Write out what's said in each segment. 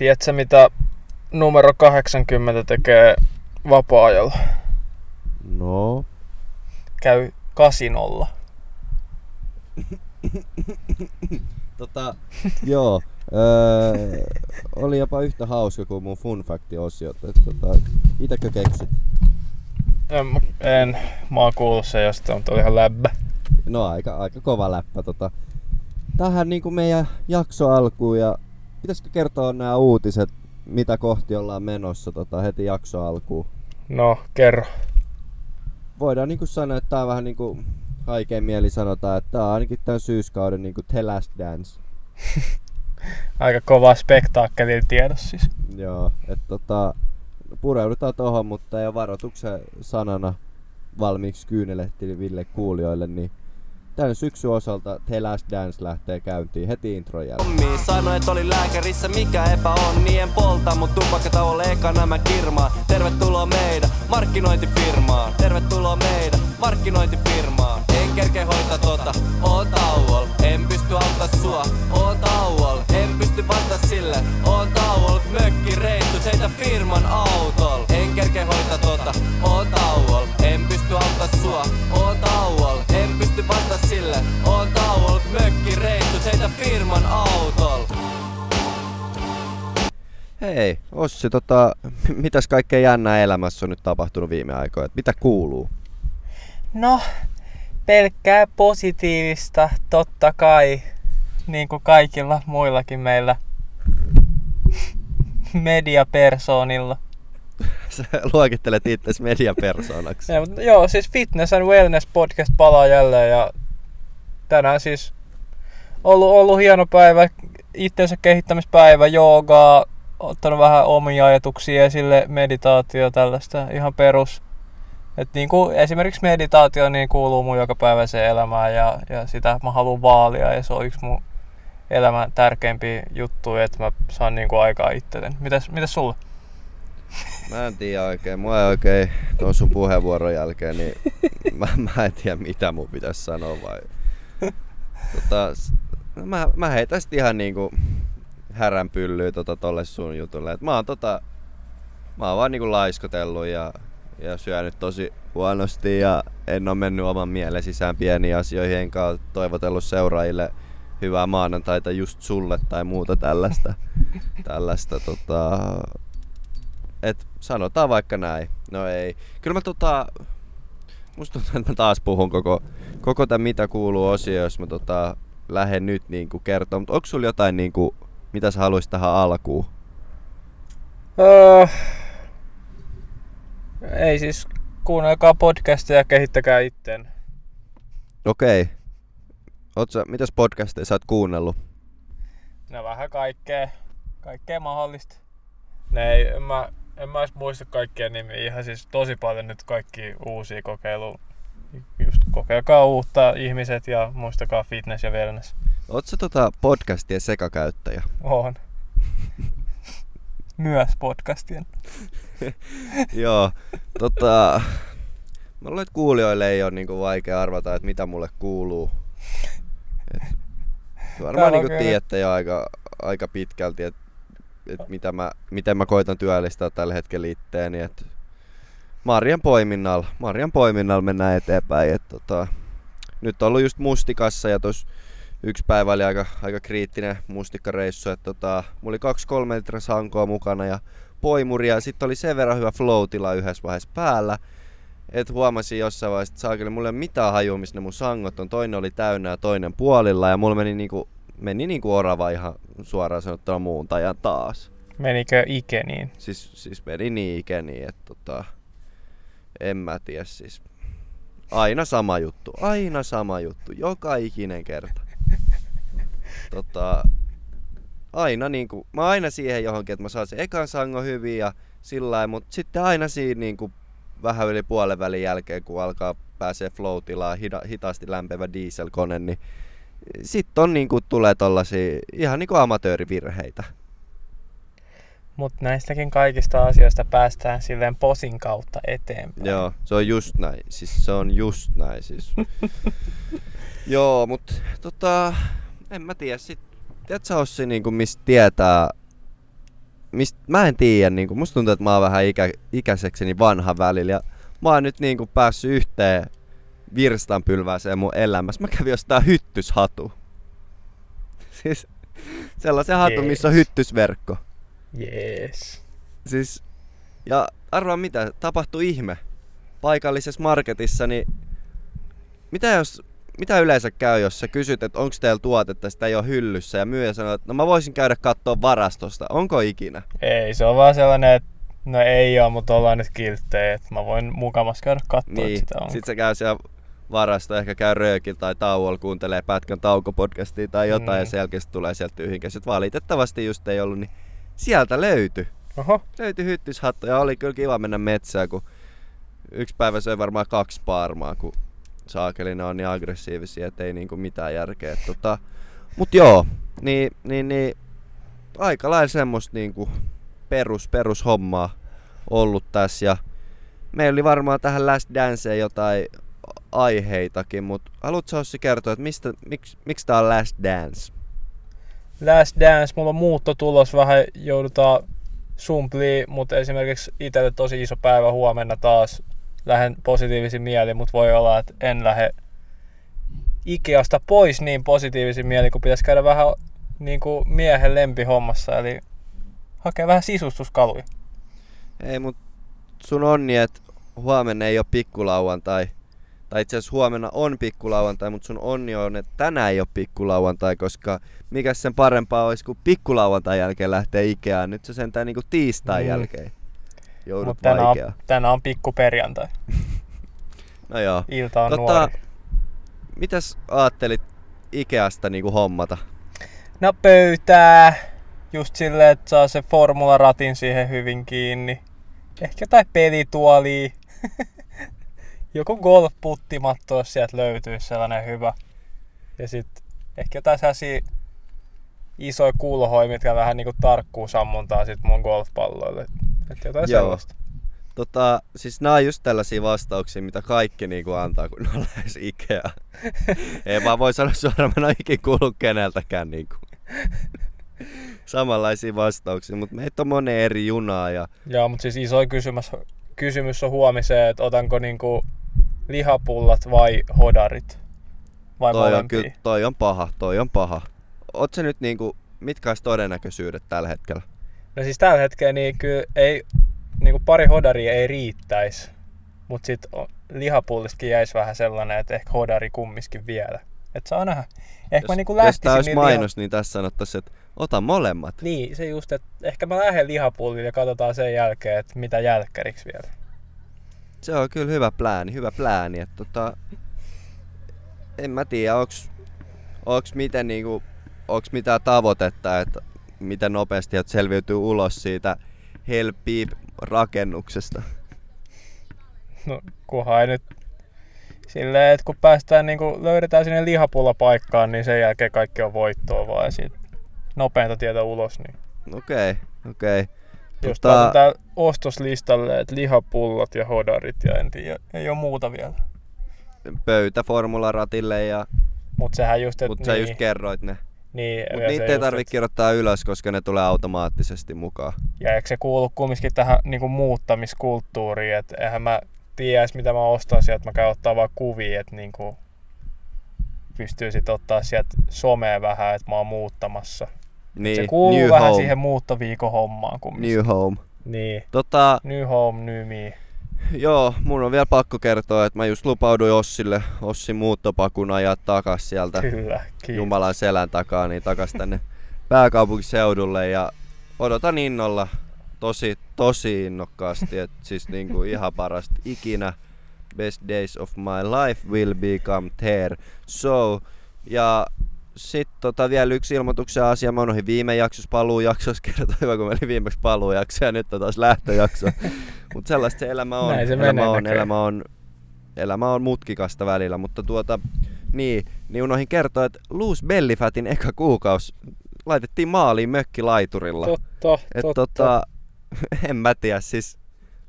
Tiedätkö mitä numero 80 tekee vapaa-ajalla? No, Käy kasinolla. tota, joo. Öö, oli jopa yhtä hauska kuin mun fun facti-osiot. Et, tota, itekö keksit? En, en mä oon kuullut se jostain, mutta oli ihan läbbä. No aika, aika kova läppä. Tota. Tähän niinku meidän jakso alkuun ja pitäisikö kertoa nämä uutiset, mitä kohti ollaan menossa tota, heti jakso alkuun? No, kerro. Voidaan niinku sanoa, että tää on vähän niinku haikein mieli sanotaan, että tää on ainakin tämän syyskauden niinku The Last Dance. Aika kova spektaakkelilla tiedossa siis. Joo, että tota, pureudutaan tohon, mutta ja varoituksen sanana valmiiksi kyynelehtiville kuulijoille, niin tämän syksyn osalta The Last Dance lähtee käyntiin heti intron jälkeen. Sanoin, että oli lääkärissä, mikä epä on, niin en polta, mut tupakkatauolle ekana mä kirmaan. Tervetuloa meidän markkinointifirmaan. Tervetuloa meidän markkinointifirmaan. En kerke hoita tota, oon tauol, en pysty auttaa sua, oon tauol, en pysty vasta sille, Hei, Ossi, tota, mitäs kaikkea jännää elämässä on nyt tapahtunut viime aikoina? Et Mitä kuuluu? No, pelkkää positiivista, totta kai. Niin kuin kaikilla muillakin meillä mediapersoonilla. Sä luokittelet itse mediapersoonaksi. Ja, mutta joo, siis Fitness and Wellness podcast palaa jälleen ja tänään siis ollut, ollut hieno päivä, itsensä kehittämispäivä, joogaa, ottanut vähän omia ajatuksia esille, meditaatio, tällaista ihan perus. Et niin kuin esimerkiksi meditaatio niin kuuluu mun jokapäiväiseen elämään ja, ja sitä mä haluan vaalia ja se on yksi mun elämän tärkeimpiä juttuja, että mä saan niin kuin aikaa itselleni. Mitäs, mitäs sulla? Mä en tiedä oikein, mua ei oikein tuon sun puheenvuoron jälkeen, niin mä, mä en tiedä mitä mun pitäisi sanoa vai... Tota, mä, mä heitän sit ihan niinku häränpyllyä tota tolle sun jutulle. Et mä oon tota... Mä oon vaan niinku laiskotellut ja, ja syönyt tosi huonosti ja en oo mennyt oman mielen sisään pieniin asioihin, enkä oo toivotellut seuraajille hyvää maanantaita just sulle tai muuta tällaista. tällaista tota, et sanotaan vaikka näin. No ei. Kyllä mä tota... Musta tuntuu, että mä taas puhun koko, koko tämän mitä kuuluu osio, jos mä tota lähden nyt niinku kertomaan. Mutta onko sulla jotain niinku, mitä sä haluaisit tähän alkuun? Öö, ei siis kuunnelkaa podcastia ja kehittäkää itten. Okei. Sä, mitäs podcasteja sä oot kuunnellut? No vähän kaikkea, kaikkea mahdollista. Ne ei, en mä, en mä edes muista kaikkia nimiä, ihan siis tosi paljon nyt kaikki uusia kokeiluja. Just kokeilkaa uutta ihmiset ja muistakaa fitness ja wellness. Oot sä tota podcastien sekakäyttäjä? On. Myös podcastien. Joo. Tota... Mä luulen, että kuulijoille ei ole niinku vaikea arvata, että mitä mulle kuuluu. Et, varmaan niinku tiedätte jo aika, aika pitkälti, että et mitä mä, miten mä koitan työllistää tällä hetkellä itteeni. Et Marjan poiminnalla, Marjan poiminnalla mennään eteenpäin. Et tota, nyt on ollut just mustikassa ja tos yksi päivä oli aika, aika kriittinen mustikkareissu. Et tota, mulla oli kaksi kolme litraa sankoa mukana ja poimuri ja sitten oli sen verran hyvä flow yhdessä vaiheessa päällä. Et huomasin jossain vaiheessa, että saakeli, mulla ei mitään hajua, missä ne mun sangot on. Toinen oli täynnä ja toinen puolilla ja mulla meni niinku, meni niinku orava ihan suoraan sanottuna muuntajan taas. Menikö ikeniin? Siis, siis meni niin ikeni, että tota, en mä tiedä siis. Aina sama juttu, aina sama juttu, joka ikinen kerta. Tota, aina niinku, mä aina siihen johonkin, että mä saan sen ekan sangon hyvin ja sillä lailla, mutta sitten aina siinä niinku vähän yli puolen välin jälkeen, kun alkaa pääsee flow-tilaan hida, hitaasti lämpevä dieselkone, niin sitten on niinku, tulee tollasia ihan niinku amatöörivirheitä. Mutta näistäkin kaikista asioista päästään silleen posin kautta eteenpäin. Joo, se on just näin. Siis se on just näin. Siis. Joo, mut tota, en mä tiedä. Sit, tiedät sä Ossi, niinku, mistä tietää, mist, mä en tiedä, niinku, musta tuntuu, että mä oon vähän ikä, ikäisekseni vanha välillä. Ja mä oon nyt niinku päässyt yhteen virstanpylvääseen mun elämässä. Mä kävin jostain hyttyshatu. Siis sellaisen hatun, missä on hyttysverkko. Jees. Siis, ja arvaa mitä, tapahtui ihme. Paikallisessa marketissa, niin mitä jos, mitä yleensä käy, jos sä kysyt, että onko teillä tuotetta, sitä ei ole hyllyssä, ja myyjä sanoo, että no mä voisin käydä katsoa varastosta. Onko ikinä? Ei, se on vaan sellainen, että no ei oo, mutta ollaan nyt kilttejä, että mä voin mukamas käydä katsoa, Niin, sitä on. sit se käy siellä varasto, ehkä käy röökillä tai tauolla, kuuntelee pätkän taukopodcastia tai jotain, Mm. ja selkeästi tulee sieltä tyhjinkä. Sit valitettavasti just ei ollut, niin sieltä löytyi. Oho, löytyi hyttyshattu ja oli kyllä kiva mennä metsään, kun yksi päivä söi varmaan kaksi parmaa, kun saakeli ne on niin aggressiivisia, että ei niinku mitään järkeä. Tota, mut joo, niin, niin, niin aika lailla semmoista niinku perus, perus hommaa ollut tässä ja meillä oli varmaan tähän Last Danceen jotain aiheitakin, mutta haluatko Ossi kertoa, että mistä, miksi, miksi tää on Last Dance? Last Dance, mulla on muutto tulos, vähän joudutaan sumpliin, mutta esimerkiksi itselle tosi iso päivä huomenna taas. Lähden positiivisin mieli, mutta voi olla, että en lähde Ikeasta pois niin positiivisin mieli, kun pitäisi käydä vähän niin kuin miehen lempihommassa, eli hakea vähän sisustuskaluja. Ei, mut sun onni, että huomenna ei ole pikkulauantai. Tai itse asiassa huomenna on pikkulauantai, mutta sun onni on, että tänään ei ole pikkulauantai, koska mikä sen parempaa olisi, kuin pikkulauantai jälkeen lähtee Ikeaan. Nyt se sentään niinku tiistai Mm. jälkeen. Joudut Mutta tänään, on- vaikeaa. tänään on pikku perjantai. No joo. Ilta on Tota, nuori. mitäs ajattelit Ikeasta niinku hommata? No pöytää. Just silleen, että saa se formularatin siihen hyvin kiinni. Ehkä jotain pelituolia. Joku golf-puttimatto, jos sieltä löytyy sellainen hyvä. Ja sitten ehkä jotain sellaisia isoja kulhoja, mitkä vähän niinku tarkkuusammuntaa sit mun golfpalloille. Että jotain Joo. sellaista. Tota, siis nämä on just tällaisia vastauksia, mitä kaikki niinku antaa, kun on lähes Ikea. Ei vaan voi sanoa suoraan, mä en ole ikin kuullut keneltäkään niinku. Samanlaisia vastauksia, mutta meitä on monen eri junaa ja Joo, mutta siis iso kysymys, kysymys on huomiseen, että otanko niinku lihapullat vai hodarit? Vai toi on, kyllä, toi on paha, toi on paha. Oot se nyt niinku, mitkä olisi todennäköisyydet tällä hetkellä? No siis tällä hetkellä niin kyllä ei, niinku pari hodaria ei riittäisi. Mut sit o- lihapullistakin jäisi vähän sellainen, että ehkä hodari kummiskin vielä. Et saa nähdä. Ehkä mä niinku jos tää lähtisin olisi niillä mainos, niin tässä sanottaisiin, että ota molemmat. Liha... Niin, se just, että ehkä mä lähden lihapullille ja katsotaan sen jälkeen, että mitä jälkkäriksi vielä. Se on kyllä hyvä plääni, hyvä plääni. Että tota, en mä tiedä, onks, onks miten niinku, onks mitään tavoitetta, että miten nopeasti et selviytyy ulos siitä Hell rakennuksesta. No, kunhan ei nyt silleen, että kun päästään niinku, löydetään sinne lihapullapaikkaan, niin sen jälkeen kaikki on voittoa vaan ja siitä nopeinta tietä ulos, niin Okei, okei. jos Tota- tota... tää ostoslistalle, että lihapullat ja hodarit ja en tiedä, ei ole muuta vielä. Pöytä formularatille ja, Mut sehän just, että mut sä niin, just kerroit ne. Niin, Mut ja se niitä ei just, tarvi et- kirjoittaa ylös, koska ne tulee automaattisesti mukaan. Ja eikö se kuulu kumminkin tähän niinku muuttamiskulttuuriin, että eihän mä tiedä mitä mä ostan sieltä, mä käyn ottaa vaan kuvia, että niinku pystyy sit ottaa sieltä somea vähän, että mä oon muuttamassa. Niin, se kuuluu new vähän home. siihen muuttoviikon hommaan kumminkin. New home. Niin. Tota, New home, new me. Joo, mun on vielä pakko kertoa, että mä just lupauduin Ossille, Ossin muuttopakun ajaa takas sieltä Kyllä, kiitos. Jumalan selän takaa, niin takas tänne pääkaupunkiseudulle ja odotan innolla, tosi, tosi innokkaasti, että siis niinku ihan parasta ikinä. Best days of my life will become there. So, ja sitten tota vielä yksi ilmoituksen asia. Mä unohdin viime jaksossa paluujaksossa kertoa, hyvä kun meillä oli viimeksi paluujakso ja nyt on taas lähtöjakso. Mutta sellaista se elämä on. Näin se elämä, menee on näköjään. elämä on elämä on mutkikasta välillä, mutta tuota, niin, niin unohdin kertoa, että Loose Bellyfatin eka kuukausi laitettiin maaliin mökkilaiturilla. Totta, Et totta. tota, en mä tiedä, siis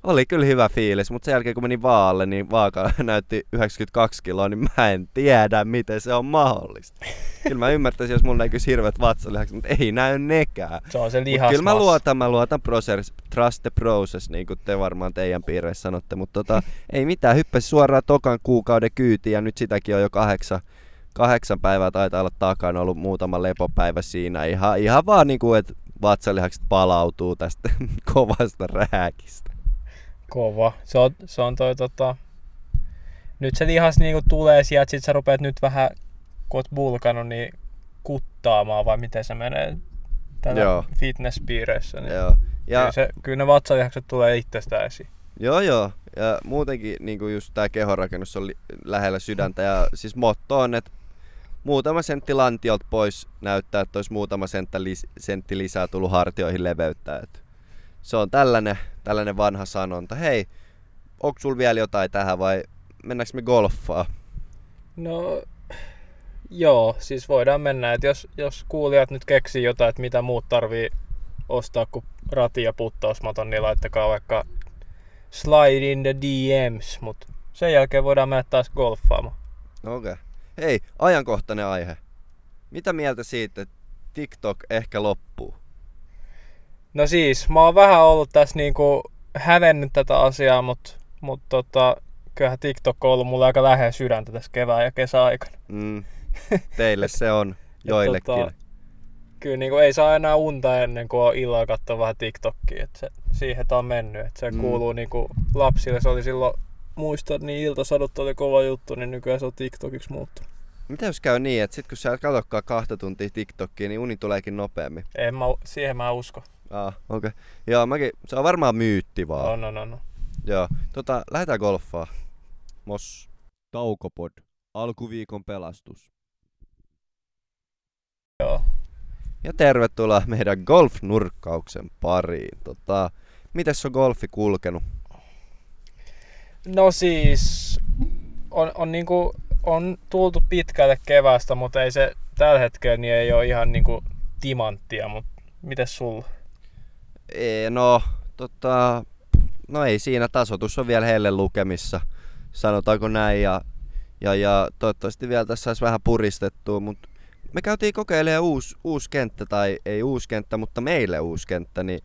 oli kyllä hyvä fiilis, mutta sen jälkeen kun meni vaalle, niin vaaka näytti 92 kiloa, niin mä en tiedä, miten se on mahdollista. Kyllä mä ymmärtäisin, jos mulla näkyisi hirveät vatsalihakset, mutta ei näy nekään. Se on se lihasmassa. kyllä mä luotan, mä luotan process, trust the process, niin kuin te varmaan teidän piireissä sanotte, mutta tota, ei mitään, hyppäsi suoraan tokan kuukauden kyytiin ja nyt sitäkin on jo kahdeksan, kahdeksan päivää taitaa olla takana, ollut muutama lepopäivä siinä. Ihan, ihan vaan niin kuin, että vatsalihakset palautuu tästä kovasta rääkistä. Kova. Se on, se on toi tota... Nyt se lihas niinku tulee sieltä, sit sä rupeat nyt vähän, kun oot bulkannut, niin kuttaamaan vai miten se menee täällä Joo. fitnesspiireissä. Niin Joo. ja... Kyllä, se, kyllä ne vatsalihakset tulee itsestään esiin. joo, joo. Ja muutenkin niin kuin just tää kehonrakennus on li- lähellä sydäntä. Ja siis motto on, että muutama sentti lantiolta pois näyttää, että olisi muutama sentti, lis- sentti lisää tullut hartioihin leveyttä. Et se on tällainen, tällainen vanha sanonta. Hei, onko sulla vielä jotain tähän vai mennäänkö me golfaa? No, joo, siis voidaan mennä, että jos, jos kuulijat nyt keksii jotain, että mitä muut tarvii ostaa kuin rati ja puttausmaton, niin laittakaa vaikka slide in the DMs, mutta sen jälkeen voidaan mennä taas golfaamaan. Okei. Okay. Hei, ajankohtainen aihe. Mitä mieltä siitä, että TikTok ehkä loppuu? No siis, mä oon vähän ollut tässä niinku hävennyt tätä asiaa, mutta mut tota, kyllähän TikTok on ollut mulle aika lähellä sydäntä tässä kevään ja kesäaikana. Mm. Teille se on, joillekin. tota, Kyllä niinku ei saa enää unta ennen kuin on illalla katsoa vähän TikTokia, että se, siihen tää on mennyt. Et se Mm. mm. kuuluu niinku lapsille, se oli silloin, muistan, niin iltasadut oli kova juttu, niin nykyään se on TikTokiksi muuttunut. Mitä jos käy niin, että sit kun sä et katsokaan kahta tuntia TikTokia, niin uni tuleekin nopeammin? En mä, siihen mä usko. Ah, okei. Okay. Joo, mäkin, se on varmaan myytti vaan. On, on, on. Joo. Tota, lähdetään golfaa. Mos. Taukopod. Alkuviikon pelastus. Joo. Ja tervetuloa meidän golf-nurkkauksen pariin. Tota, mites on golfi kulkenut? No siis, on, on, niinku, on tultu pitkälle kevästä, mutta ei se tällä hetkellä niin ei ole ihan niinku timanttia, mutta mites sulla? Ee, no, tota, no ei siinä, tasotus on vielä heille lukemissa, sanotaanko näin, ja, ja, ja toivottavasti vielä tässä saisi vähän puristettua, mutta me käytiin kokeilemaan uusi, uusi kenttä, tai ei uusi kenttä, mutta meille uusi kenttä, niin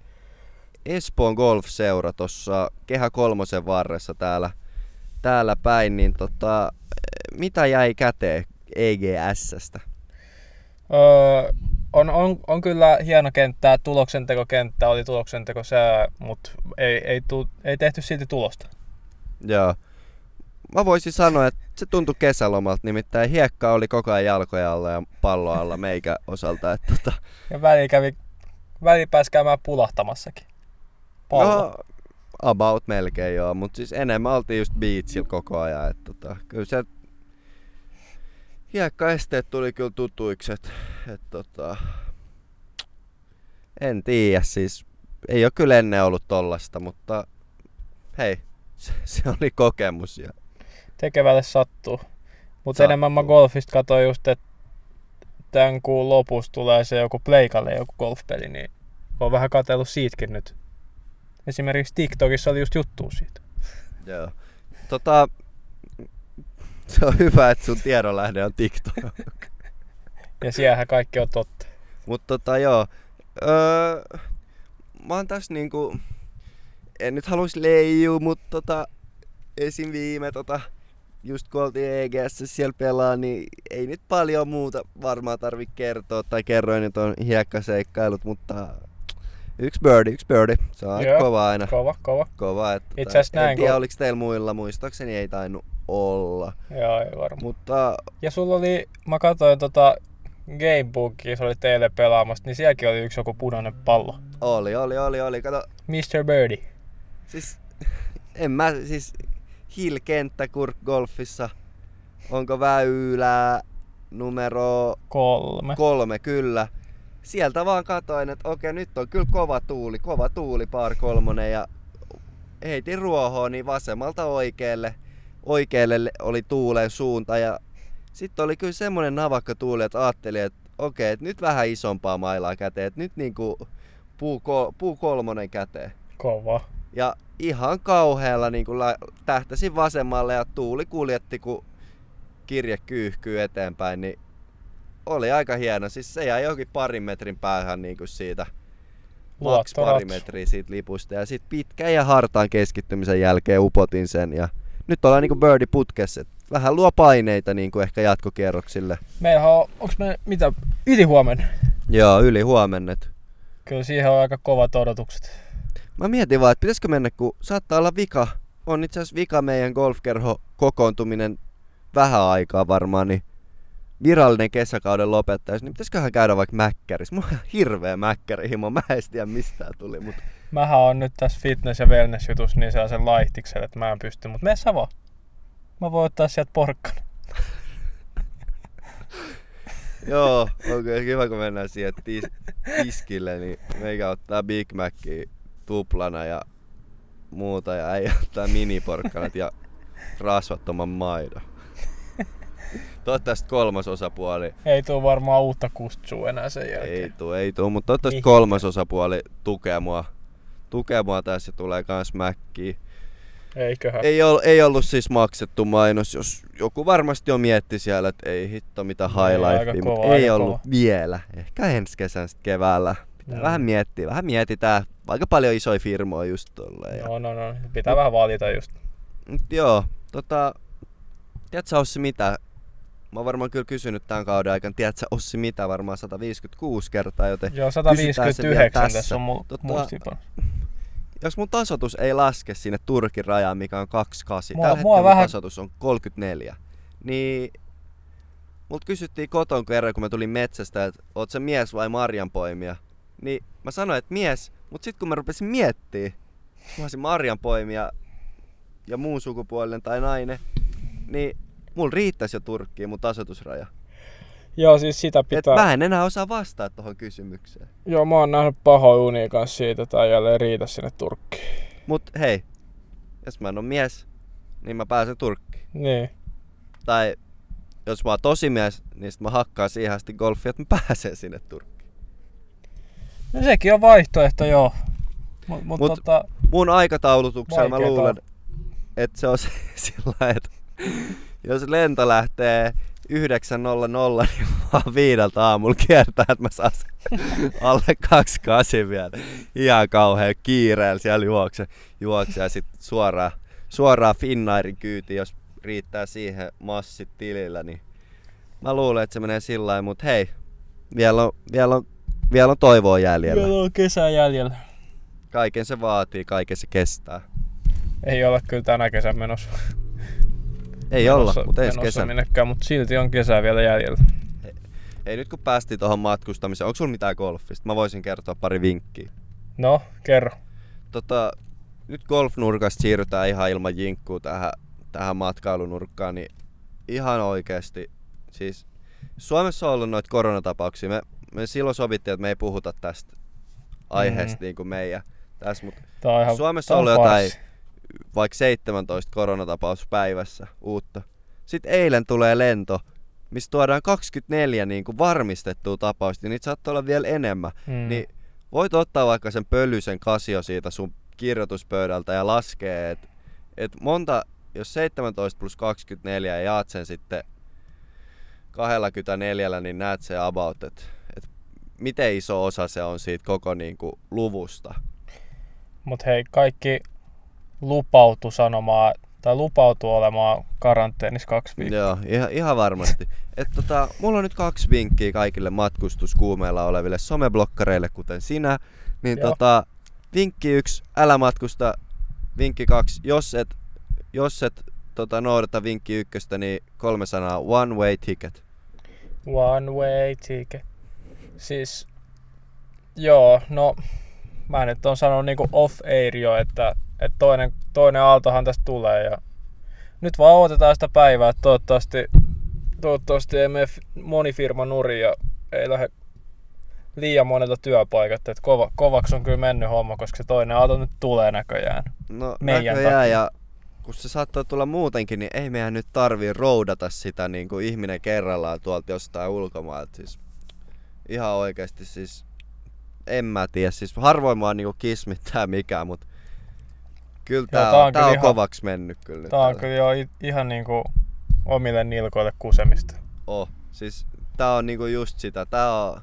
Espoon Golf-seura tuossa Kehä Kolmosen varressa täällä, täällä päin, niin tota, mitä jäi käteen EGS-stä? Öö, on, on, on kyllä hieno kenttä, tuloksentekokenttä oli tuloksenteko sää, mutta ei, ei, tu, ei tehty silti tulosta. Joo. Mä voisin sanoa, että se tuntui kesälomalta, nimittäin hiekka oli koko ajan jalkoja alla ja pallo alla meikä osalta. Että tota, Ja väli kävi, väli pääsi käymään pulahtamassakin. Pallo. no, about melkein joo, mutta siis enemmän oltiin just beachillä koko ajan. Että tota, kyllä se hiekkaesteet tuli kyllä tutuiksi, että et tota, en tiedä siis, ei ole kyllä ennen ollut tollasta, mutta hei, se, se oli kokemus ja Tekevälle sattuu. Mutta enemmän mä golfista katsoin just, että tämän kuun lopussa tulee se joku pleikalle joku golfpeli, niin oon vähän katsellut siitäkin nyt. Esimerkiksi TikTokissa oli just juttu siitä. Joo. Tota, se on hyvä, että sun tiedonlähde on TikTok. Ja siellähän kaikki on totta. Mutta tota joo. Öö, mä oon tässä niinku... En nyt haluais leijua, mutta tota... Esim. viime tota... Just kun oltiin EGS siellä pelaa, niin ei nyt paljon muuta varmaan tarvi kertoa. Tai kerroin nyt on hiekkaseikkailut, mutta... Yksi birdie, yksi birdie. Se on Joo. kova aina. Kova, kova. Kova, että tota, Itse asiassa en näin, tiedä, kun- oliko teillä muilla, muistaakseni ei tainnut olla. Joo, ei varmaan. Mutta Ja sulla oli, mä katsoin tota Gamebookia, se oli teille pelaamassa, niin sielläkin oli yksi joku punainen pallo. oli, oli, oli, oli. Kato, Mr. Birdie. Siis, en mä, siis Hill-kenttä Golfissa. Onko väylää numero Kolme. kolme, kyllä. Sieltä vaan katoin, että okei, nyt on kyllä kova tuuli, kova tuuli par kolmonen ja heitin ruohoon, niin vasemmalta oikealle, oikealle le- oli tuulen suunta ja sitten oli kyllä semmonen navakka tuuli, että ajattelin, että okei, että nyt vähän isompaa mailaa käteen, että nyt niinku puu, kol- puu kolmonen käteen. Kova. Ja ihan kauhealla niin kuin tähtäsin vasemmalle ja tuuli kuljetti, kun kirje kyyhkyy eteenpäin, niin oli aika hieno. Siis se jäi johonkin parin metrin päähän niin kuin siitä maks pari metriä siitä lipusta. Ja sitten pitkän ja hartaan keskittymisen jälkeen upotin sen. Ja nyt ollaan niinku birdie putkessa. Vähän luo paineita niin kuin ehkä jatkokierroksille. Meillä on, onks me mitä, yli huomenna? Joo, yli huomennet. Kyllä siihen on aika kovat odotukset. Mä mietin vaan, että pitäisikö mennä, kun saattaa olla vika. On itse asiassa vika meidän golfkerho kokoontuminen vähän aikaa varmaan, niin virallinen kesäkauden lopettaisi, niin pitäisiköhän käydä vaikka mäkkärissä. Mulla on hirveä mäkkärihimo, mä en tiedä mistä tuli. Mutta... Mähän on nyt tässä fitness- ja wellness-jutus niin sellaisen laihtikselle, että mä en pysty, mutta mene vaan. Mä voin ottaa sieltä porkkana. Joo, okei, okay, kiva kun mennään siihen tis- tiskille, niin meikä ottaa Big Mackia tuplana ja muuta ja ei ottaa miniporkkanat ja rasvattoman maidon. Toivottavasti kolmas osapuoli. Ei tuu varmaan uutta kustsua enää sen jälkeen. Ei tuu, ei tuu, mutta toivottavasti kolmas osapuoli tukee mua. Tukee mua tässä ja tulee kans mäkkiä. Eiköhän. Ei, ol, ei ollut siis maksettu mainos, jos joku varmasti jo mietti siellä, että ei hitto mitä highlightia, mutta ei ollut kova. vielä. Ehkä ensi kesän sitten keväällä. Pitää mm. vähän miettiä, vähän mietitään. Aika paljon isoja firmoja just tolleen. Joo, no, no, pitää Mut, vähän valita just. Mut joo, tota, tiedätkö Ossi mitä? Mä oon varmaan kyllä kysynyt tämän kauden aikana, tiedätkö Ossi mitä? Varmaan 156 kertaa, joten Joo, 159 tässä on mu- tota, Jos mun tasotus ei laske sinne Turkin rajaan, mikä on 28, mua, tällä mua hetkellä vähän... tasotus on 34, niin Mut kysyttiin koton kerran, kun mä tulin metsästä, että oot se mies vai marjanpoimija. Niin mä sanoin, että mies, mut sit kun mä rupesin miettiä, mä olisin marjanpoimija ja muun sukupuolinen tai nainen, niin mulla riittäisi jo Turkkiin mun tasoitusraja. Joo, siis sitä pitää... Et mä en enää osaa vastata tuohon kysymykseen. Joo, mä oon nähnyt pahoin unia kanssa siitä, että ei jälleen riitä sinne Turkkiin. Mut hei, jos mä en oo mies, niin mä pääsen Turkkiin. Niin. Tai jos mä oon tosi mies, niin sit mä hakkaan siihen asti golfia, että mä pääsen sinne Turkkiin. No sekin on vaihtoehto, joo. Mut, mut, mut tota... mun aikataulutuksella mä luulen, että se on sillä että jos lento lähtee 9.00, niin vaan viideltä aamulla kiertää, että mä saan alle 28 vielä. Ihan kauhean kiireellä siellä juokse, juokse ja sitten suoraan, suoraan Finnairin kyyti, jos riittää siihen massit tilillä, niin mä luulen, että se menee sillä lailla, mutta hei, vielä on, vielä on, vielä on toivoa jäljellä. Vielä on kesä jäljellä. Kaiken se vaatii, kaiken se kestää. Ei olla kyllä tänä kesän menossa. Ei olla, mutta ensi kesän. Minnekään, mutta silti on kesä vielä jäljellä. Ei, ei nyt kun päästiin tuohon matkustamiseen, onko sulla mitään golfista? Mä voisin kertoa pari vinkkiä. No, kerro. Tota, nyt golfnurkasta siirrytään ihan ilman jinkkuu tähän, tähän matkailunurkkaan, niin ihan oikeasti, siis Suomessa on ollut noita koronatapauksia. Me, me silloin sovittiin, että me ei puhuta tästä aiheesta mm. niin kuin meidän tässä, mutta Suomessa on ollut jotain vaikka 17 koronatapaus päivässä uutta. Sitten eilen tulee lento, missä tuodaan 24 niin kuin varmistettua tapausta, ja niitä saattaa olla vielä enemmän. Mm. Niin voit ottaa vaikka sen pölyisen kasio siitä sun kirjoituspöydältä ja laskee, että et monta, jos 17 plus 24 ja jaat sen sitten 24, niin näet se about, että et miten iso osa se on siitä koko niin kuin, luvusta. Mutta hei, kaikki lupautu sanomaan tai lupautuu olemaan karanteenissa kaksi viikkoa. Joo, ihan, ihan varmasti. Et tota, mulla on nyt kaksi vinkkiä kaikille matkustuskuumeilla oleville someblokkareille, kuten sinä. Niin tota, vinkki yksi, älä matkusta. Vinkki kaksi, jos et, jos et tota, noudata vinkki ykköstä, niin kolme sanaa, one way ticket. One way ticket. Siis, joo, no mä nyt on sanonut niinku off air jo, että että toinen, toinen aaltohan tästä tulee ja nyt vaan odotetaan sitä päivää, että toivottavasti, toivottavasti ei mene moni firma nurin ja ei lähde liian monelta työpaikat, että kova, kovaksi on kyllä mennyt homma, koska se toinen aalto nyt tulee näköjään. No Meidän näköjään ja kun se saattaa tulla muutenkin, niin ei meidän nyt tarvii roudata sitä niin kuin ihminen kerrallaan tuolta jostain ulkomailta. Siis ihan oikeasti siis en mä tiedä, siis harvoin mua niin kismittää mikään, mutta Kyllä Joo, tää, tää on, on tää on ihan- kovaksi mennyt kyllä nyt. Tää on kyllä jo i- ihan niinku omille nilkoille kusemista. Oh, siis tää on niinku just sitä. Tää on,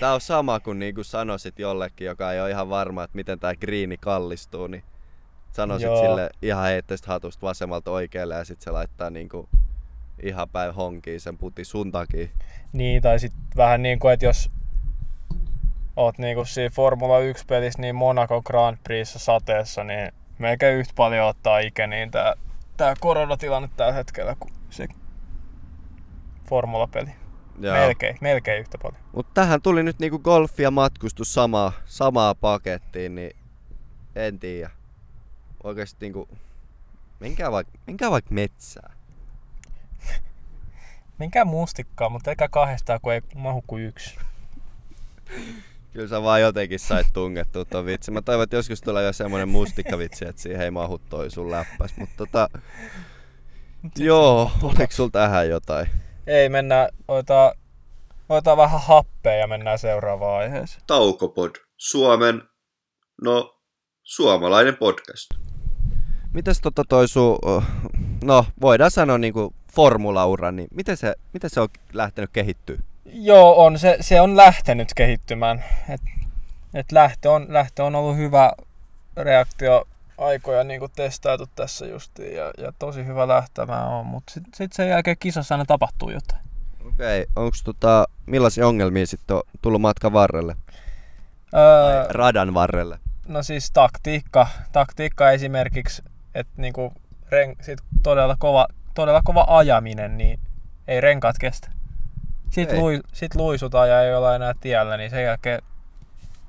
tää on sama kuin niinku sanoisit jollekin, joka ei ole ihan varma, että miten tää griini kallistuu, niin sanoisit Joo. sille ihan heittäistä hatusta vasemmalta oikealle ja sit se laittaa niinku ihan päin honkiin sen puti sun takia. Niin, tai sit vähän niin kuin, että jos oot niinku siinä Formula 1 pelissä niin Monaco Grand Prixissa sateessa, niin melkein yhtä paljon ottaa ikä niin tää, tää koronatilanne tällä hetkellä kuin se formulapeli. Joo. Melkein, melkein yhtä paljon. Mut tähän tuli nyt niinku golfi ja matkustus samaa, samaa pakettiin, niin en tiedä. Oikeesti niinku, menkää vaikka menkää vaik metsään. Minkään mustikkaa, mutta eikä kahdestaan, kun ei mahu kuin yksi. Kyllä sä vaan jotenkin sait tungettua ton vitsi. Mä toivon, että joskus tulee jo semmonen mustikkavitsi, että siihen ei mahu toi sun läppäs. Mutta tota... Joo, oliko sul tähän jotain? Ei, mennään, otetaan, otetaan vähän happea ja mennään seuraavaan aiheeseen. Taukopod. Suomen, no, suomalainen podcast. Mites tota toi sun, no voidaan sanoa niinku formulaura, niin miten se, miten se on lähtenyt kehittyä? Joo, on, se, se on lähtenyt kehittymään. Et, et lähtö, on, lähtö on ollut hyvä reaktio aikoja niin testailtu tässä justiin ja, ja tosi hyvä lähtemään on, mutta sitten sit sen jälkeen kisassa aina tapahtuu jotain. Okei, onks tota, millaisia ongelmia sitten on tullut matkan varrelle? Öö, Radan varrelle. no siis taktiikka, taktiikka esimerkiksi, että niinku ren, sit todella, kova, todella kova ajaminen, niin ei renkaat kestä. Sitten lui, sit luisutaan ja ei olla enää tiellä, niin sen jälkeen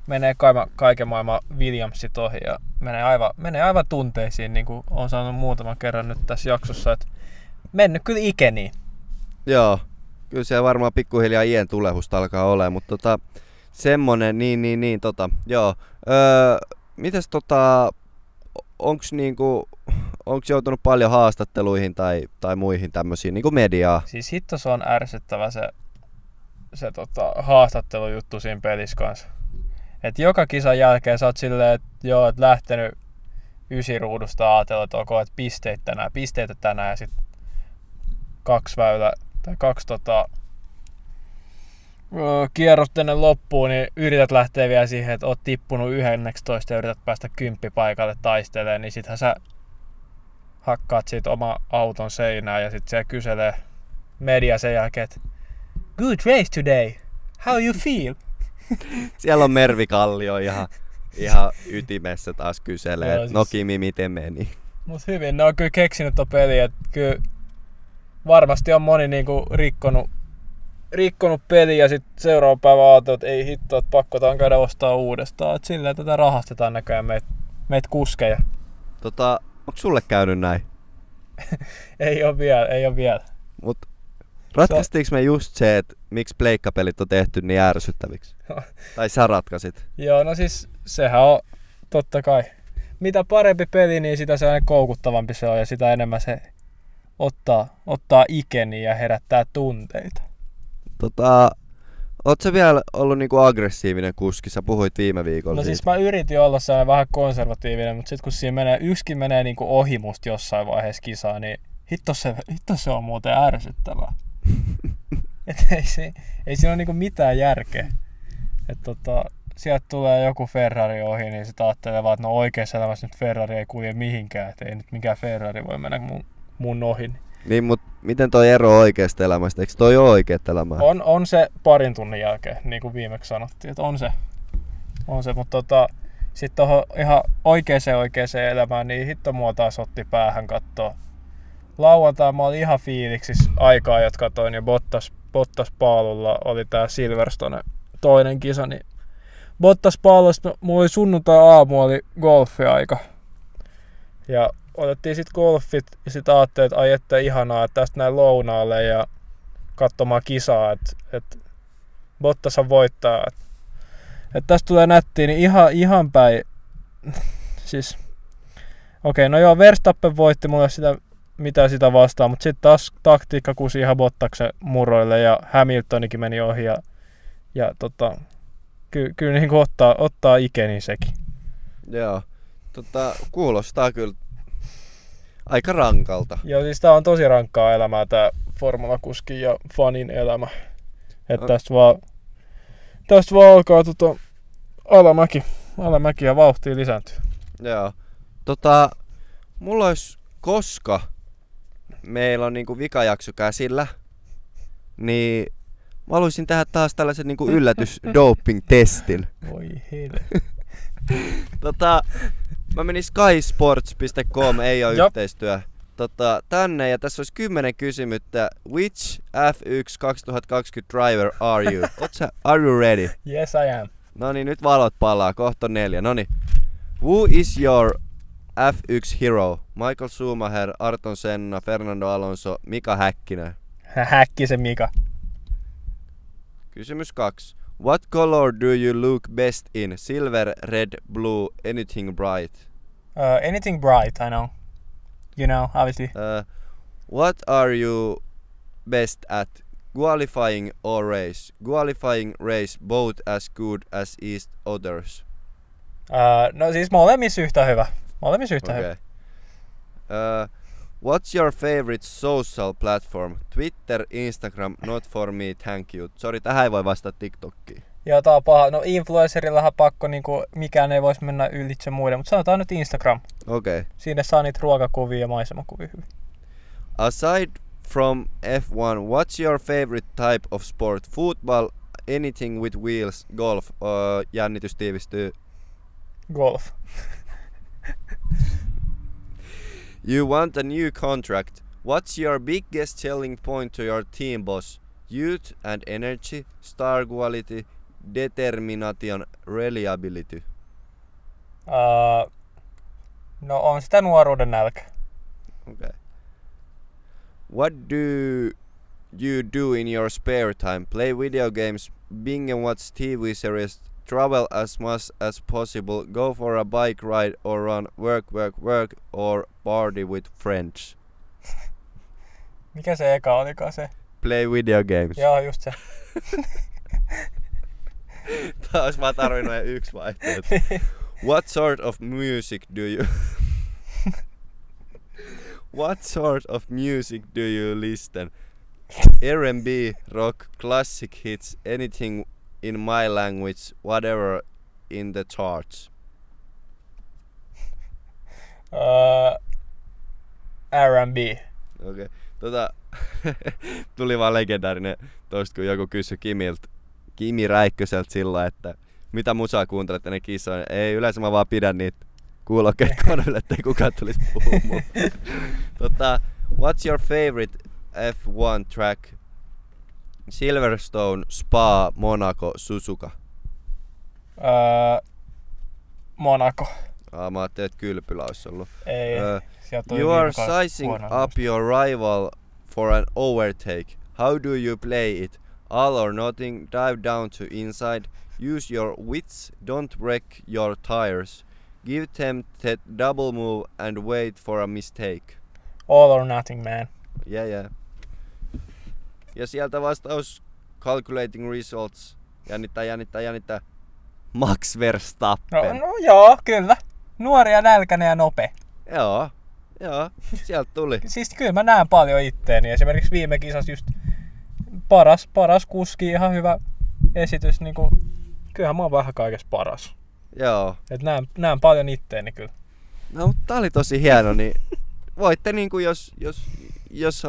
menee kaima, kaiken maailman Williamsit ohi ja menee aivan, menee aivan tunteisiin, niin kuin olen sanonut muutaman kerran nyt tässä jaksossa, että mennyt kyllä ikeniin. Joo, kyllä se varmaan pikkuhiljaa iän tulehusta alkaa olemaan, mutta tota, semmonen, niin, niin, niin, tota, joo. Öö, mites tota, onks niinku, onks joutunut paljon haastatteluihin tai, tai muihin tämmöisiin niinku mediaa? Siis hitto se on ärsyttävä se, se tota, haastattelujuttu siinä pelissä kanssa. Et joka kisan jälkeen sä oot silleen, että joo, et lähtenyt ysiruudusta ajatella, että ok, että pisteitä tänään, pisteitä tänään ja sitten kaksi väylä tai kaksi tota, kierrosta ennen loppuun, niin yrität lähteä vielä siihen, että oot tippunut 11 ja yrität päästä kymppipaikalle taistelemaan, niin sittenhän sä hakkaat siitä oma auton seinään ja sitten se kyselee media sen jälkeen, että Good race today. How you feel? Siellä on Mervi Kallio ihan, ihan ytimessä taas kyselee, että siis- no Kimi, miten meni? Mut hyvin, ne on kyllä keksinyt ton peli, että kyllä varmasti on moni niinku rikkonut, rikkonut peli ja sitten seuraava päivä ajatellut, että ei hitto, että pakko tää on käydä ostaa uudestaan. Et silleen tätä rahastetaan näköjään meitä meit kuskeja. Tota, onko sulle käynyt näin? Ei ole vielä, ei ole vielä. Mut ratkaistiinko me just se, että miksi pleikkapelit on tehty niin ärsyttäviksi? tai sä ratkaisit? Joo, no siis sehän on totta kai. Mitä parempi peli, niin sitä se koukuttavampi se on ja sitä enemmän se ottaa, ottaa ikeni ja herättää tunteita. Tota, oot sä vielä ollut niinku aggressiivinen kuski? Sä puhuit viime viikolla No siitä. siis mä yritin olla sellainen vähän konservatiivinen, mutta sitten kun siinä menee, yksikin menee niinku ohi musta jossain vaiheessa kisaa, niin hitto se, hitto se on muuten ärsyttävää. Et ei, se, ei siinä ole niinku mitään järkeä. Et tota, sieltä tulee joku Ferrari ohi, niin sitä ajattelee vaan, että no oikeassa elämässä nyt Ferrari ei kulje mihinkään, että ei nyt mikään Ferrari voi mennä mun, mun ohi. Niin, mut miten toi ero oikeasta elämästä? Eikö toi ole oikeet elämää? On, on se parin tunnin jälkeen, niin kuin viimeksi sanottiin, että on se. On se, mutta tota, sitten tuohon ihan oikeaan oikeaan elämään, niin hitto mua taas otti päähän katsoa. Lauantai mä olin ihan fiiliksissä aikaa, jotka katsoin ja Bottas, Bottas paalulla oli tää Silverstone toinen kisa, niin Bottas paalusta, mulla oli sunnuntai aamu oli golfiaika. Ja otettiin sitten golfit ja sitten ajattelin, että ai että ihanaa, että tästä näin lounaalle ja katsomaan kisaa, että et Bottashan voittaa. Että et tästä tulee nättiä, niin ihan, ihan päin, siis okei, no joo, Verstappen voitti mulle sitä, mitä sitä vastaan, mutta sitten taas taktiikka kusi ihan Bottaksen muroille ja Hamiltonikin meni ohi ja, ja tota, ky, kyllä niin ottaa, ottaa ikeni sekin. Joo. Tota, kuulostaa kyllä aika rankalta. Joo, siis tää on tosi rankkaa elämää tää formulakuskin ja fanin elämä. Että No. tästä vaan, tästä vaan alkaa tota alamäki, alamäki ja vauhtia lisääntyy. Joo. Tota, mulla olisi koska meillä on niinku vikajakso käsillä, niin mä haluaisin tehdä taas tällaisen niinku yllätys doping-testin. Voi hele. Tota, mä menin skysports.com, ei ole Jop. yhteistyö. Tota, tänne ja tässä olisi kymmenen kysymystä. Which F1 2020 driver are you? Oot sä, are you ready? Yes I am. No niin, nyt valot palaa. Kohta neljä. No niin. Who is your F1 hero? Michael Schumacher, Arton Senna, Fernando Alonso, Mika Häkkinen. Häkkisen Mika. Kysymys kaksi. What color do you look best in? Silver, red, blue, anything bright? Uh, anything bright, I know. You know, obviously. Uh, what are you best at? Qualifying or race? Qualifying race both as good as each others. Uh, no siis molemmissa yhtä hyvä. Molemmissa yhtä hyvä. Okay. Uh, what's your favorite social platform? Twitter, Instagram, not for me, thank you. Sori, tähän ei voi vastata TikTokkiin. Ja tää on paha. No influencerillahan pakko niinku, mikään ei voisi mennä ylitse muiden, mutta sanotaan nyt Instagram. Okei. Okay. Siinä saa niitä ruokakuvia ja maisemakuvia hyvin. Aside from F1, what's your favorite type of sport? Football, anything with wheels, golf, uh, jännitys tiivistyy. Golf. You want a new contract. What's your biggest selling point to your team boss? Youth and energy, star quality, determination, reliability. Uh, no on sitä nuoruuden nälkä. Okay. What do you do in your spare time? Play video games, bing and watch TV series, travel as much as possible, go for a bike ride or run, work, work, work, or party with friends. Mikä se eka olikaan se? Play video games. Joo, just se. Taas mä tarvinnut yksi vaihtoehto. What sort of music do you... What sort of music do you listen? R&B, rock, classic hits, anything in my language, whatever in the charts. Uh, R&B. Okei. Okay. Tota, tuli vaan legendaarinen tosta, kun joku kysyi Kimiltä, Kimi Räikköseltä sillä, että mitä musaa kuuntelet ennen kisoja. Ei, yleensä mä vaan pidän niitä kuulokkeet korville, ettei kukaan tulisi puhumaan. tota, what's your favorite F1 track? Silverstone, Spa, Monaco, Suzuka. Uh, Monaco. Ah, mä ajattelin, että kylpylä olisi ollut. Ei. Ö, sieltä tuli You are viime kaudella sizing up your rival for an overtake. How do you play it? All or nothing, dive down to inside, use your wits, don't wreck your tires, give them that double move and wait for a mistake. All or nothing, man. Yeah, yeah. Ja sieltä vastaus calculating results. Jännittää, jännittää, jännittää. Max No, Verstappen. no joo, kyllä. Nuori ja nälkäinen ja nopea. Joo, joo, sieltä tuli. Siis kyllä mä näen paljon itteeni. Esimerkiksi viime kisassa just paras, paras kuski, ihan hyvä esitys. Niin kuin, kyllähän mä oon vähän kaikessa paras. Joo. Et näen, näen paljon itteeni kyllä. No, mutta tää oli tosi hieno, niin voitte niinku, jos, jos, jos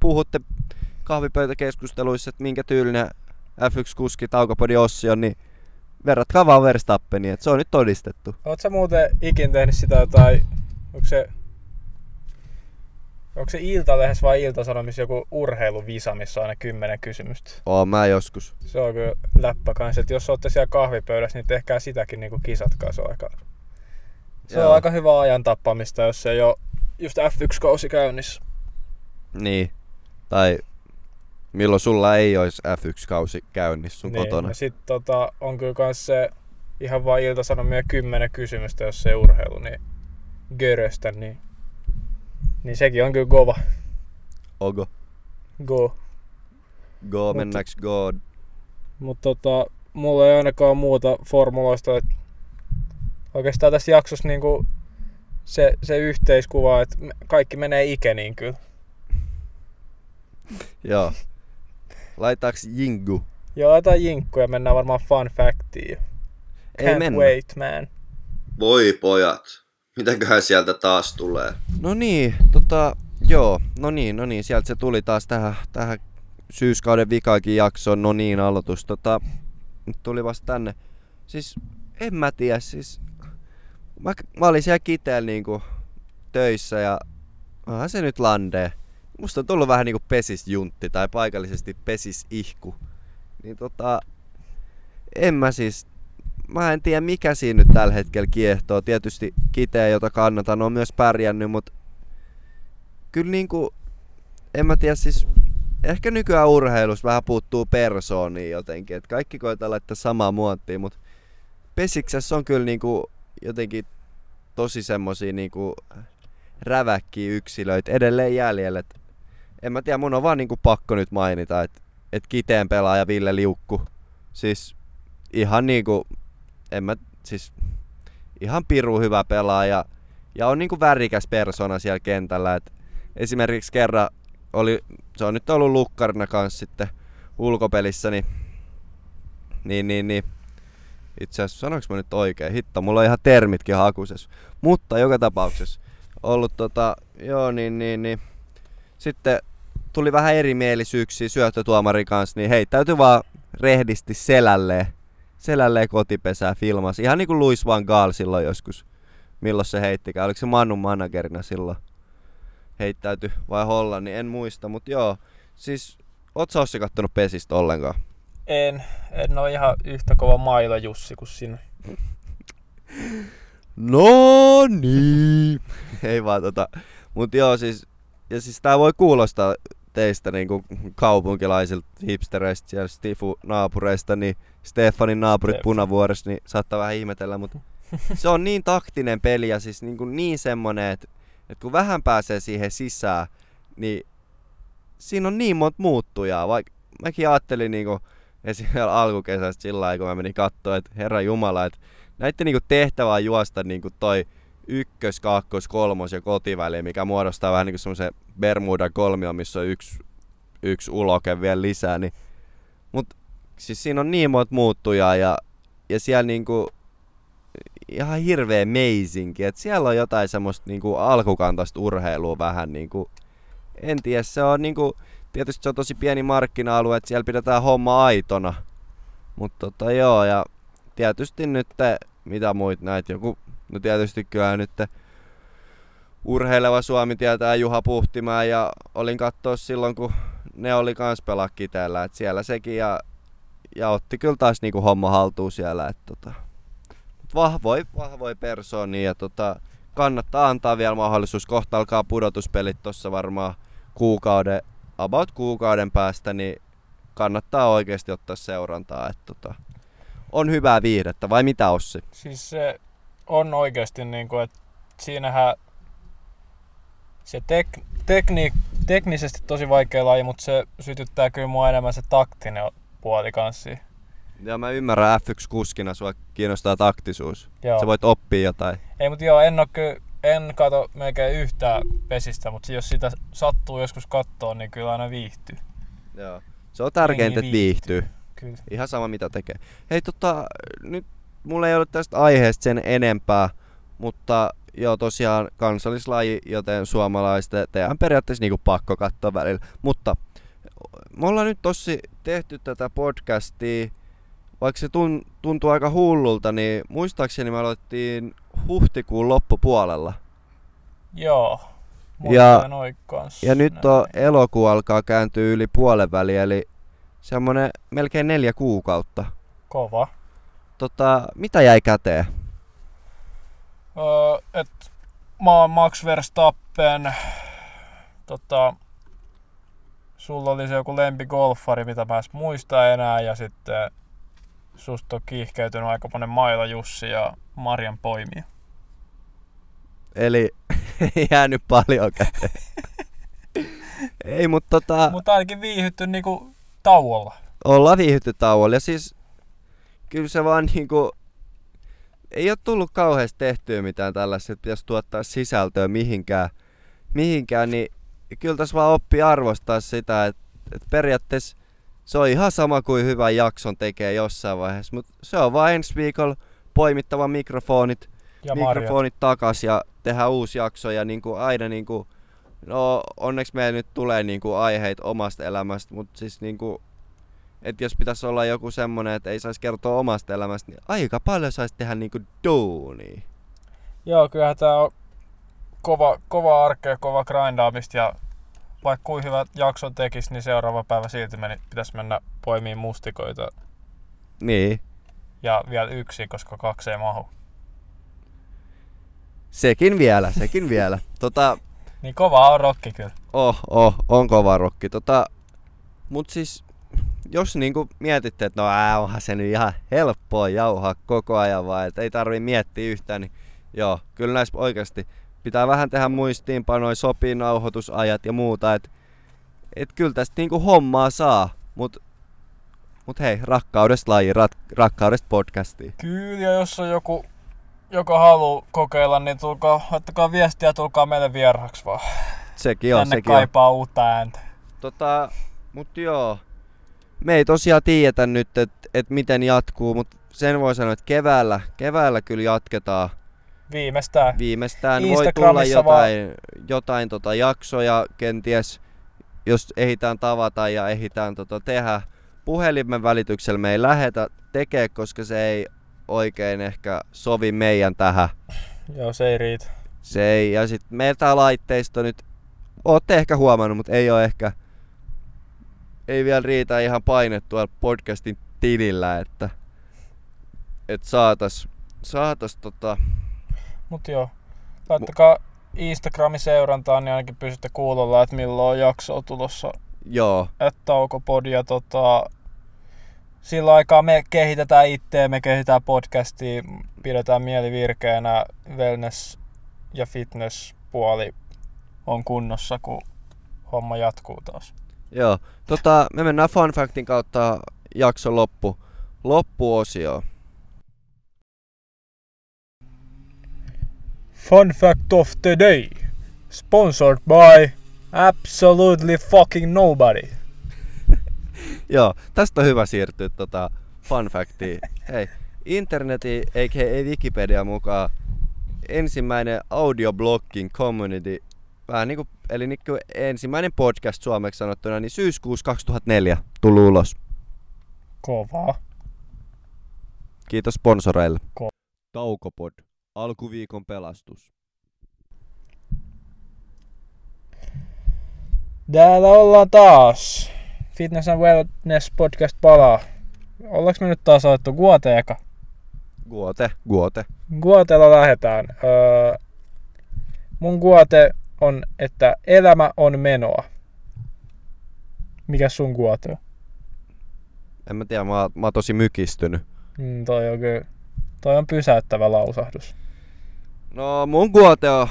puhutte kahvipöytäkeskusteluissa, että minkä tyylinen F1-kuski Taukopodi Ossi on, niin verratkaa vaan Verstappenia, että se on nyt todistettu. Sä muuten ikin tehnyt sitä jotain, onko se, onko se Iltalehdessä vai Iltasanomissa joku urheiluvisa, missä on aina kymmenen kysymystä? Oon mä joskus. Se on kyllä läppä kanssa, että jos olette siellä kahvipöydässä, niin tehkää sitäkin niinku kisatkaa. Se on aika, se Joo. on aika hyvä ajan tappamista, jos se ei ole just F1-kausi käynnissä. Niin. Tai milloin sulla ei olisi F1-kausi käynnissä sun niin, kotona. Ja sit tota, on kyllä kans se ihan vaan iltasanomia kymmenen kysymystä, jos se ei urheilu, niin göröstä, niin, niin sekin on kyllä kova. Ogo. Go. Go, mennäks go. Mutta tota, mulla ei ainakaan muuta formuloista, että oikeastaan tässä jaksossa niinku se, se yhteiskuva, että kaikki menee ikeniin kyllä. Joo. Laitaaks Jingu? Joo, laitetaan jinkkuja, mennään varmaan fun factiin. Can't Ei mennä. wait, man. Voi pojat, mitäköhän sieltä taas tulee? No niin, tota, joo, no niin, no niin, sieltä se tuli taas tähän, tähän syyskauden vikaakin jaksoon, no niin, aloitus, tota, nyt tuli vasta tänne. Siis, en mä tiedä, siis, mä, mä olin siellä kiteellä niinku töissä ja onhan se nyt landee. Musta on tullut vähän niinku pesisjuntti tai paikallisesti pesisihku. Niin tota, en mä siis, mä en tiedä mikä siinä nyt tällä hetkellä kiehtoo. Tietysti Kiteä, jota kannatan, on myös pärjännyt, mutta kyllä niinku, en mä tiedä siis, ehkä nykyään urheilussa vähän puuttuu persoonia jotenkin, että kaikki koetaan laittaa samaa muottiin, mutta Pesiksessä on kyllä niinku jotenkin tosi semmosia niinku räväkkiä yksilöitä edelleen jäljellä. Et en mä tiedä, mun on vaan niinku pakko nyt mainita, että et Kiteen pelaaja Ville Liukku, siis ihan niinku, en mä, siis ihan piru hyvä pelaaja ja on niinku värikäs persona siellä kentällä. Et esimerkiksi kerran oli, se on nyt ollut lukkarina kanssa sitten ulkopelissä, niin, niin, niin, niin itse asiassa sanoinko mä nyt oikein? Hitto, mulla on ihan termitkin hakusessa. Mutta joka tapauksessa ollut tota, joo niin, niin, niin. Sitten tuli vähän erimielisyyksiä syöttötuomarin kanssa, niin heittäytyi vaan rehdisti selälleen, selälleen kotipesää filmas. Ihan niin kuin Louis Van Gaal silloin joskus. Milloin se heittikään? Oliko se Mannun managerina silloin? Heittäytyi vai Hollannin? En muista, mutta joo. Siis, oot sä Ossi kattonut pesistä ollenkaan? En, en ole ihan yhtä kova maila Jussi kuin sinä. No niin. Ei vaan tota. Mut joo siis, ja siis tää voi kuulostaa teistä niinku kaupunkilaisilta hipstereistä siellä Stifu naapureista, niin Stefanin naapurit Stefan. punavuoressa, niin saattaa vähän ihmetellä, mutta se on niin taktinen peli ja siis niinku niin semmonen, että et kun vähän pääsee siihen sisään, niin siinä on niin monta muuttujaa, vaikka mäkin ajattelin niinku esimerkiksi alkukesästä sillä lailla, kun mä menin katsoa, että herra jumala, että näiden niinku tehtävä on juosta niinku toi ykkös, kakkos, kolmos ja kotiväli, mikä muodostaa vähän niinku semmoisen Bermuda kolmio, missä on yksi, yksi uloke vielä lisää, niin mut siis siinä on niin monta muuttujaa ja, ja siellä niinku ihan hirveä meisinki, että siellä on jotain semmoista niinku alkukantaista urheilua vähän niinku, en tiedä, se on niinku, tietysti se on tosi pieni markkina-alue, että siellä pidetään homma aitona, mutta tota joo, ja tietysti nyt mitä muit näitä, joku, no tietysti kyllä nyt urheileva Suomi tietää Juha Puhtimäen ja olin katsoa silloin, kun ne oli kans pelaa Kiteellä, että siellä sekin ja, ja otti kyllä taas niinku homma haltuun siellä, että tota, vahvoi, vahvoi persoonia ja tota, kannattaa antaa vielä mahdollisuus, kohta alkaa pudotuspelit tossa varmaan kuukauden, about kuukauden päästä, niin kannattaa oikeasti ottaa seurantaa, että tota, on hyvää viihdettä, vai mitä Ossi? Siis se on oikeasti niin kuin, että siinähän se tek, tekni, teknisesti tosi vaikea laji, mutta se sytyttää kyllä mua enemmän se taktinen puoli kanssa. Ja mä ymmärrän F1-kuskina, sua kiinnostaa taktisuus. Joo. Sä voit oppia jotain. Ei, mutta joo, en, oo kyllä, en kato melkein yhtään pesistä, mutta jos sitä sattuu joskus kattoon, niin kyllä aina viihtyy. Joo. Se on tärkeintä, että viihtyy. Kyllä. Ihan sama mitä tekee. Hei tota, nyt mulla ei ole tästä aiheesta sen enempää, mutta joo tosiaan kansallislaji, joten suomalaisten teidän periaatteessa niinku pakko katsoa välillä. Mutta me ollaan nyt tossi tehty tätä podcastia, vaikka se tun, tuntuu aika hullulta, niin muistaakseni me aloittiin huhtikuun loppupuolella. Joo. Ja-. Ja nyt on elokuu alkaa kääntyä yli puolen väliin, eli semmonen melkein neljä kuukautta. Kova. Tota, mitä jäi käteen? Öö, et mä oon Max Verstappen. Tota, sulla oli se joku lempigolfari, mitä mä en muista enää. Ja sitten susta on kiihkeytynyt aika monen Maila Jussi ja Marjan poimia. Eli ei jäänyt paljon käteen. ei, mutta tota, Mutta ainakin viihytty niinku tauolla. ollaan viihdytty tauolla. Ja siis kyllä se vaan niinku, ei ole tullut kauheasti tehtyä mitään tällaista, että pitäisi tuottaa sisältöä mihinkään, mihinkään niin kyllä tässä vaan oppii arvostaa sitä, että, että periaatteessa se on ihan sama kuin hyvä jakson tekee jossain vaiheessa, mutta se on vaan ensi viikolla poimittava mikrofonit, Ja mikrofonit takas ja tehdään uusi jakso ja niin kuin aina niin kuin, no onneksi meillä nyt tulee niin kuin aiheita omasta elämästä, mutta siis niin kuin, että jos pitäisi olla joku semmonen, että ei saisi kertoa omasta elämästä, niin aika paljon saisi tehdä niin kuin duunia. Joo, kyllähän tää on kova, kova arkea, kova grindaamista ja vaikka kuin hyvät jakson tekis, niin seuraava päivä silti meni, pitäisi mennä poimiin mustikoita Niin, ja vielä yksi, koska kaksi ei mahu. sekin vielä, sekin vielä. Tota, Niin kova on rokki kyllä. oh, oh, on kova rokki. Tota, mut siis, jos niinku mietitte, että no ää, onhan se nyt ihan helppoa jauhaa koko ajan vaan, että ei tarvi miettiä yhtään, niin joo, kyllä näissä oikeasti pitää vähän tehdä muistiinpanoja, sopii nauhoitusajat ja muuta, että et kyllä tästä niinku hommaa saa, mut, mut hei, rakkaudesta laji, rat, rakkaudesta podcastiin. Kyllä, ja jos on joku, joka haluaa kokeilla, niin tulkaa, ottakaa viestiä ja tulkaa meille vieraaksi vaan. Sekin on, Tänne sekin on. kaipaa uutta ääntä. Tota, mut joo. Me ei tosiaan tiedetä nyt, että et miten jatkuu, mutta sen voi sanoa, että keväällä, keväällä kyllä jatketaan. Viimeistään. Viimeistään voi tulla jotain, jotain tota jaksoja, kenties jos ehditään tavata ja ehditään tota tehdä. Puhelimen välityksellä me ei lähetä tekee, koska se ei oikein ehkä sovi meidän tähän. Joo, se ei riitä. Se ei, ja sit meillä tää laitteisto nyt, ootte ehkä huomannut, mutta ei ole ehkä, ei vielä riitä ihan paine tuolla podcastin tilillä, että, että saatas, saatas tota, Mut joo, laittakaa Instagramin seurantaan, niin ainakin pysytte kuulolla, että milloin on jaksoa tulossa. joo, Että taukopod ja tota, sillä aikaa me kehitetään itseä, me kehitetään podcastia, pidetään mieli virkeänä, wellness ja fitness puoli on kunnossa, kun homma jatkuu taas. Joo. Tota, me mennään fun factin kautta jakson loppu, loppuosioon. Fun fact of the day. Sponsored by absolutely fucking nobody. Joo, tästä on hyvä siirtyä tota fun factiin. Hei, interneti, eikä Wikipedia mukaan ensimmäinen audioblogging community, vähän niinku, eli niinku ensimmäinen podcast suomeksi sanottuna, niin syyskuussa 2004 tullut ulos. Kovaa. Kiitos sponsoreille. Ko- Taukopod. Alkuviikon pelastus. Täällä ollaan taas. Fitness and Wellness podcast palaa. Ollaanko me nyt taas otettu Guote eka? Guote, guote. Guotella lähdetään. Öö, mun Guote on, että elämä on menoa. Mikä sun Guote on? En mä tiedä, mä, oon- mä oon tosi mykistynyt. Mm, toi on kyllä, toi on pysäyttävä lausahdus. No mun guote on,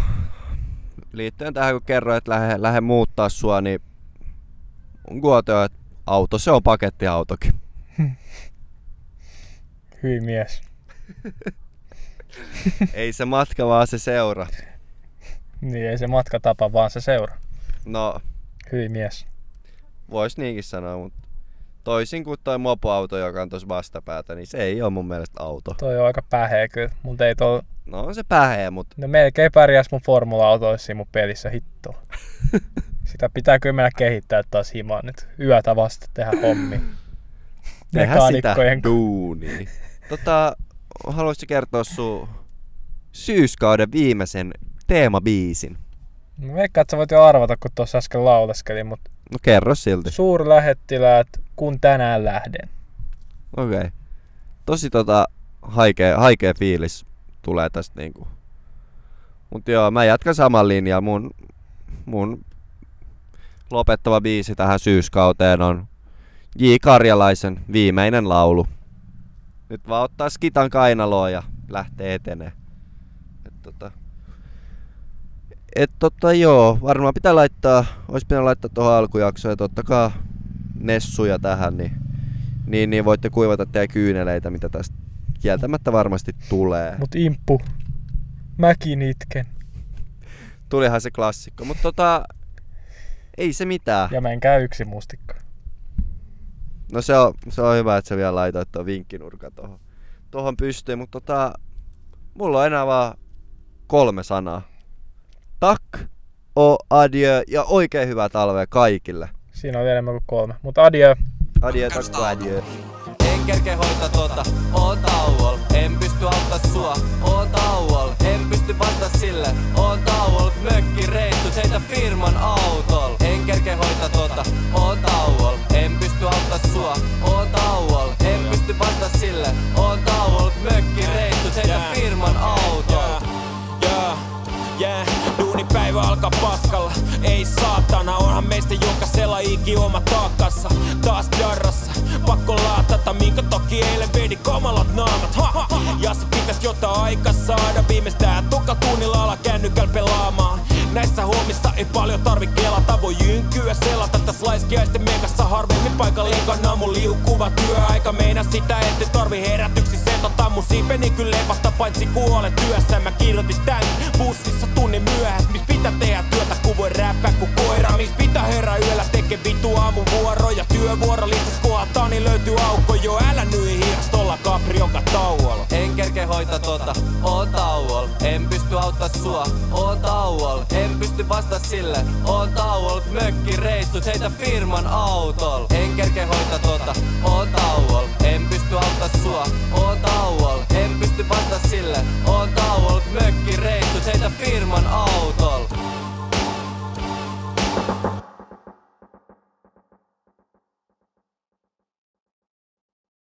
liittyen tähän kun kerroin, että lähde, lähde muuttaa sua, niin mun guote on, että auto se on pakettiautokin. Hyi mies. Ei se matka, vaan se seura. Niin ei se matka tapa, vaan se seura. No, Hyi mies. vois niinkin sanoa, mutta toisin kuin toi mopoauto, joka on tuossa vastapäätä, niin se ei ole mun mielestä auto. Toi on aika päheä kyllä. Mut ei tol... No on se päheä, mutta Ne melkein pärjäs mun formula-autoissa siinä mun pelissä hitto. Sitä pitää kyllä mennä kehittää taas himaan nyt. Yötä vasta tehdä hommi. tehdään sitä duunia. Tota, haluaisitko kertoa sun syyskauden viimeisen teemabiisin? Mä veikkaan, että sä voit jo arvata, kun tuossa äsken lauleskelin, mutta No kerro silti. suurlähettiläät, kun tänään lähden. Okei. Okay. Tosi tota haikea, haikea fiilis tulee tästä niinku. Mut joo, mä jatkan saman linjan. Mun, mun lopettava biisi tähän syyskauteen on J. Karjalaisen viimeinen laulu. Nyt vaan ottaa skitan kainaloa ja lähtee etenee. Et tota, et tota joo, varmaan pitää laittaa, olisi pitänyt laittaa tuohon alkujaksoon, että ottakaa Nessuja tähän, niin niin, niin voitte kuivata teidän kyyneleitä, mitä tästä kieltämättä varmasti tulee. Mut imppu, mäkin itken. Tulihan se klassikko, mutta tota, ei se mitään. Ja menkää yksi mustikka. No se on, se on hyvä, että sä vielä laitoit tuon vinkkinurkan tohon, tohon pystyyn, mutta tota, mulla on enää vaan kolme sanaa. Tak, o, adieu ja oikein hyvää talvea kaikille. Siinä on enemmän kuin kolme. Mutta adieu. Adieu, tak, adieu. En kerke hoita tota, oon tauol En pysty auttaa sua, oon tauol En pysty vasta sille, oon tauol Mökki reissut, heitä firman autol En kerke hoita tota, oon tauol Taas darrassa, pakko laatata Minkä toki eilen vedi kamalat naamat. Ha, ha. Ja se pitäis jotain aika saada. Viimeistään tuka tunnilla ala kännykäl pelaamaan. Näissä hommissa ei paljon tarvi kelata. Voi jynkyä selata. Täs laiskiaisten mekassa Harvemmin paikalle kannan mun liukuva työaika. Meina sitä ette tarvi herätyksi. Setota Mun siipeni kyllä lepästä paitsi kuolen työssä. Mä kirjoitin tän bussissa tunnin myöhäs Mis pitää tehdä työtä kun voi räppää ku koira. Mis pitää herää yöllä teke vitu aamuvuoroja Työvuoro listas kohtaa niin löytyy aukko Jo. Älä nyi hiastolla kapri joka tauolla. En kerke hoita tota, oon tauol En pysty auttaa sua, oon tauol En pysty vasta sille, oon tauol Mökki reissut, heitä firman autol En kerke hoita tota, oon tauol En pysty auttaa sua, oon tauol En pysty vasta sille, oon tauol Mökki reissut, heitä firman autol